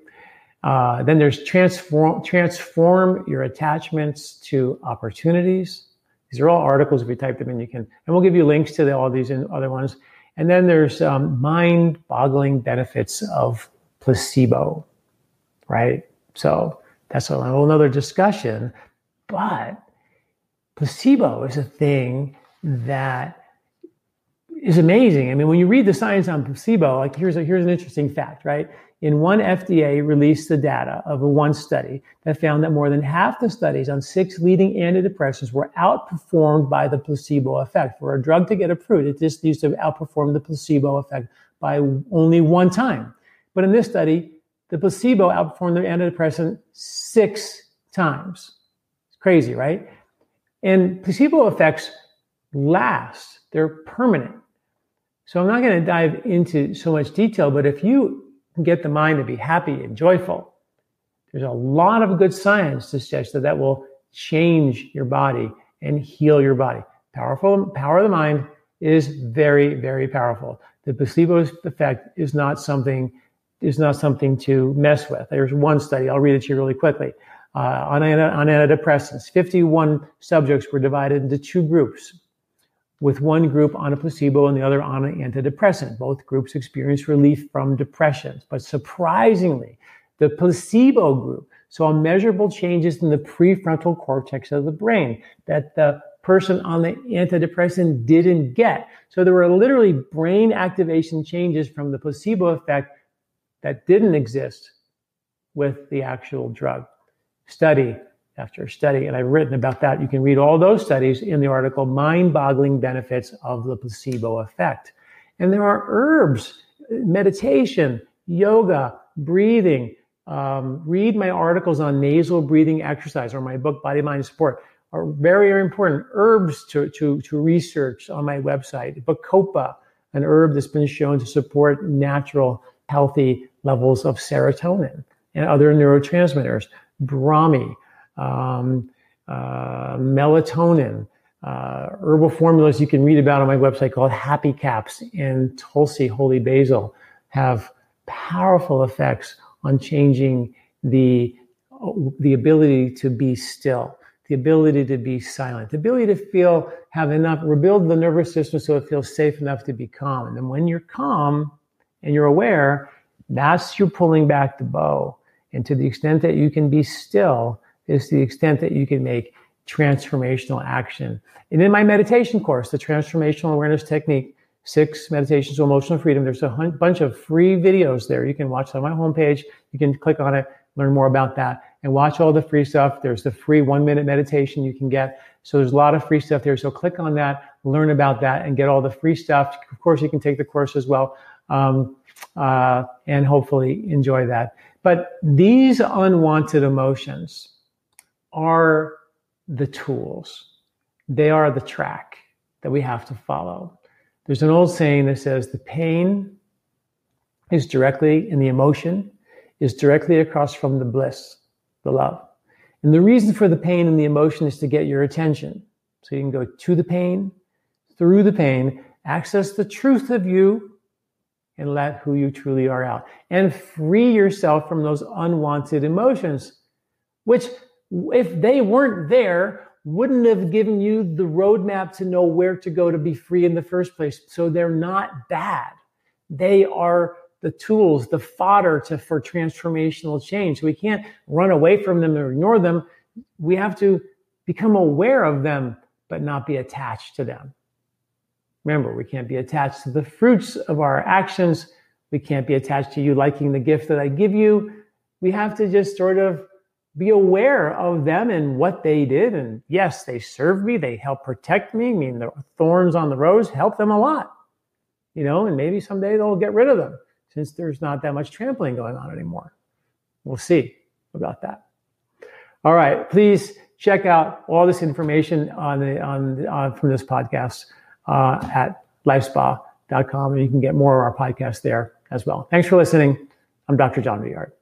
Uh, then there's transform transform your attachments to opportunities. These are all articles. If you type them in, you can, and we'll give you links to the, all these and other ones. And then there's um, mind-boggling benefits of placebo, right? So that's a whole other discussion. But placebo is a thing that is amazing. I mean, when you read the science on placebo, like here's a, here's an interesting fact, right? In one FDA released the data of a one study that found that more than half the studies on six leading antidepressants were outperformed by the placebo effect. For a drug to get approved, it just needs to outperform the placebo effect by only one time. But in this study, the placebo outperformed the antidepressant six times. It's crazy, right? And placebo effects last, they're permanent. So I'm not going to dive into so much detail, but if you get the mind to be happy and joyful, there's a lot of good science to suggest that that will change your body and heal your body. Powerful power of the mind is very, very powerful. The placebo effect is not something is not something to mess with. There's one study. I'll read it to you really quickly. Uh, on, on antidepressants, 51 subjects were divided into two groups with one group on a placebo and the other on an antidepressant. Both groups experienced relief from depression. But surprisingly, the placebo group saw measurable changes in the prefrontal cortex of the brain that the person on the antidepressant didn't get. So there were literally brain activation changes from the placebo effect that didn't exist with the actual drug. Study after study. And I've written about that. You can read all those studies in the article, Mind Boggling Benefits of the Placebo Effect. And there are herbs, meditation, yoga, breathing. Um, read my articles on nasal breathing exercise or my book, Body, Mind, Sport, are very, very important. Herbs to, to, to research on my website. Bacopa, an herb that's been shown to support natural, healthy levels of serotonin and other neurotransmitters. Brahmi, um, uh, melatonin, uh, herbal formulas you can read about on my website called Happy Caps and Tulsi Holy Basil have powerful effects on changing the the ability to be still, the ability to be silent, the ability to feel have enough rebuild the nervous system so it feels safe enough to be calm. And when you're calm and you're aware, that's you pulling back the bow. And to the extent that you can be still, is the extent that you can make transformational action. And in my meditation course, the Transformational Awareness Technique, Six Meditations to Emotional Freedom, there's a bunch of free videos there. You can watch on my homepage. You can click on it, learn more about that, and watch all the free stuff. There's the free one minute meditation you can get. So there's a lot of free stuff there. So click on that, learn about that, and get all the free stuff. Of course, you can take the course as well, um, uh, and hopefully enjoy that. But these unwanted emotions, are the tools. They are the track that we have to follow. There's an old saying that says the pain is directly in the emotion, is directly across from the bliss, the love. And the reason for the pain and the emotion is to get your attention. So you can go to the pain, through the pain, access the truth of you, and let who you truly are out. And free yourself from those unwanted emotions, which if they weren't there, wouldn't have given you the roadmap to know where to go to be free in the first place. So they're not bad. They are the tools, the fodder to, for transformational change. We can't run away from them or ignore them. We have to become aware of them, but not be attached to them. Remember, we can't be attached to the fruits of our actions. We can't be attached to you liking the gift that I give you. We have to just sort of be aware of them and what they did. And yes, they served me. They helped protect me. I mean, the thorns on the rose help them a lot, you know, and maybe someday they'll get rid of them since there's not that much trampling going on anymore. We'll see about that. All right. Please check out all this information on the, on, on from this podcast uh, at lifespa.com. And you can get more of our podcast there as well. Thanks for listening. I'm Dr. John Douillard.